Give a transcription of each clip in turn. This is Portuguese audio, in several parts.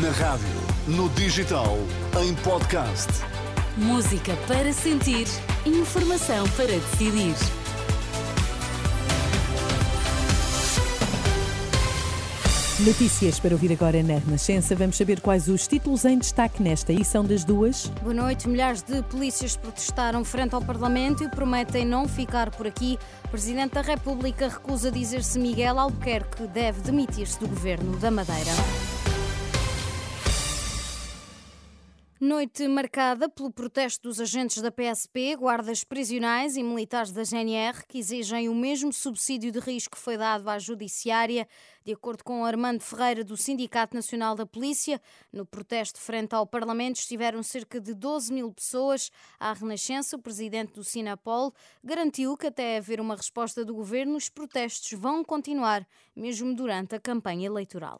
Na rádio, no digital, em podcast. Música para sentir, informação para decidir. Notícias para ouvir agora na Renascença. Vamos saber quais os títulos em destaque nesta edição das duas. Boa noite. Milhares de polícias protestaram frente ao Parlamento e prometem não ficar por aqui. O Presidente da República recusa dizer se Miguel Albuquerque deve demitir-se do governo da Madeira. Noite marcada pelo protesto dos agentes da PSP, guardas prisionais e militares da GNR que exigem o mesmo subsídio de risco que foi dado à Judiciária. De acordo com Armando Ferreira, do Sindicato Nacional da Polícia, no protesto frente ao Parlamento estiveram cerca de 12 mil pessoas. À Renascença, o presidente do Sinapol garantiu que, até haver uma resposta do governo, os protestos vão continuar, mesmo durante a campanha eleitoral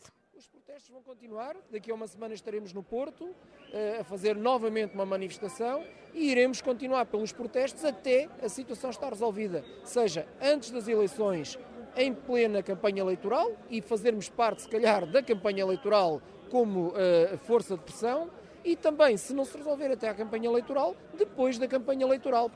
vão continuar. Daqui a uma semana estaremos no Porto uh, a fazer novamente uma manifestação e iremos continuar pelos protestos até a situação estar resolvida, seja antes das eleições, em plena campanha eleitoral e fazermos parte, se calhar, da campanha eleitoral como uh, força de pressão e também, se não se resolver até a campanha eleitoral, depois da campanha eleitoral.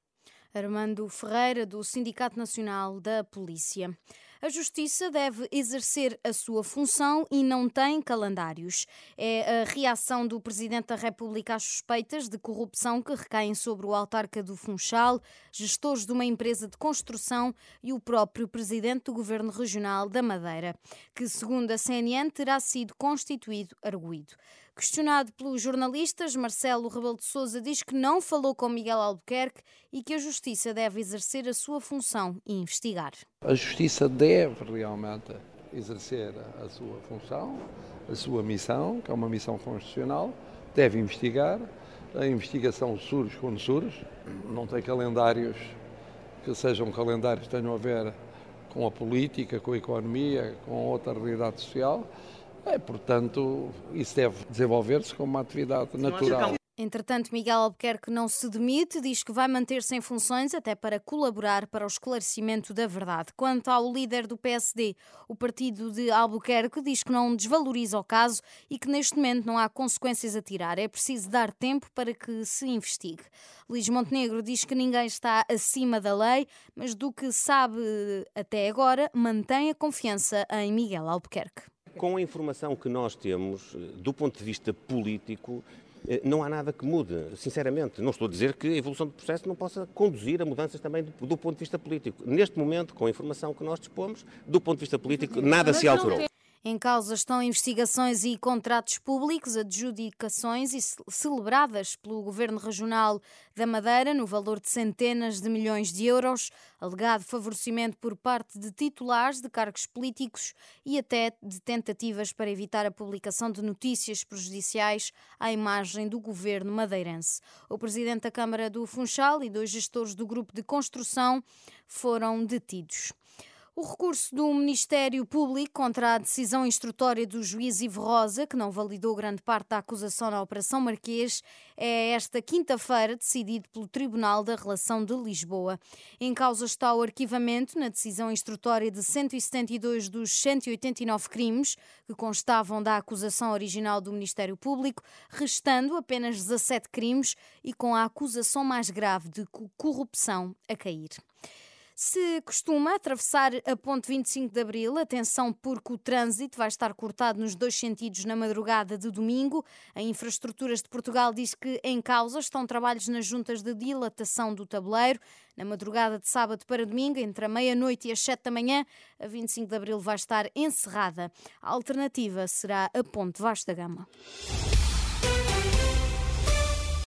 Armando Ferreira, do Sindicato Nacional da Polícia. A Justiça deve exercer a sua função e não tem calendários. É a reação do Presidente da República às suspeitas de corrupção que recaem sobre o autarca do Funchal, gestores de uma empresa de construção e o próprio Presidente do Governo Regional da Madeira, que, segundo a CNN, terá sido constituído arguído. Questionado pelos jornalistas, Marcelo Rebelo de Sousa diz que não falou com Miguel Albuquerque e que a Justiça deve exercer a sua função e investigar. A Justiça deve realmente exercer a sua função, a sua missão, que é uma missão constitucional, deve investigar. A investigação surge quando surge, não tem calendários que sejam calendários que tenham a ver com a política, com a economia, com outra realidade social é, portanto, isso deve desenvolver-se como uma atividade natural. Entretanto, Miguel Albuquerque não se demite, diz que vai manter-se em funções até para colaborar para o esclarecimento da verdade. Quanto ao líder do PSD, o partido de Albuquerque diz que não desvaloriza o caso e que neste momento não há consequências a tirar. É preciso dar tempo para que se investigue. Luís Montenegro diz que ninguém está acima da lei, mas do que sabe até agora, mantém a confiança em Miguel Albuquerque. Com a informação que nós temos, eh, do ponto de vista político, eh, não há nada que mude, sinceramente. Não estou a dizer que a evolução do processo não possa conduzir a mudanças também do, do ponto de vista político. Neste momento, com a informação que nós dispomos, do ponto de vista político, nada se alterou. Em causa estão investigações e contratos públicos, adjudicações e celebradas pelo Governo Regional da Madeira no valor de centenas de milhões de euros, alegado favorecimento por parte de titulares de cargos políticos e até de tentativas para evitar a publicação de notícias prejudiciais à imagem do governo madeirense. O presidente da Câmara do Funchal e dois gestores do grupo de construção foram detidos. O recurso do Ministério Público contra a decisão instrutória do juiz Ivo Rosa, que não validou grande parte da acusação na Operação Marquês, é esta quinta-feira decidido pelo Tribunal da Relação de Lisboa. Em causa está o arquivamento na decisão instrutória de 172 dos 189 crimes que constavam da acusação original do Ministério Público, restando apenas 17 crimes e com a acusação mais grave de corrupção a cair. Se costuma atravessar a ponte 25 de Abril, atenção porque o trânsito vai estar cortado nos dois sentidos na madrugada de domingo. A Infraestruturas de Portugal diz que em causa estão trabalhos nas juntas de dilatação do tabuleiro. Na madrugada de sábado para domingo, entre a meia-noite e as 7 da manhã, a 25 de Abril vai estar encerrada. A alternativa será a ponte Vasta Gama.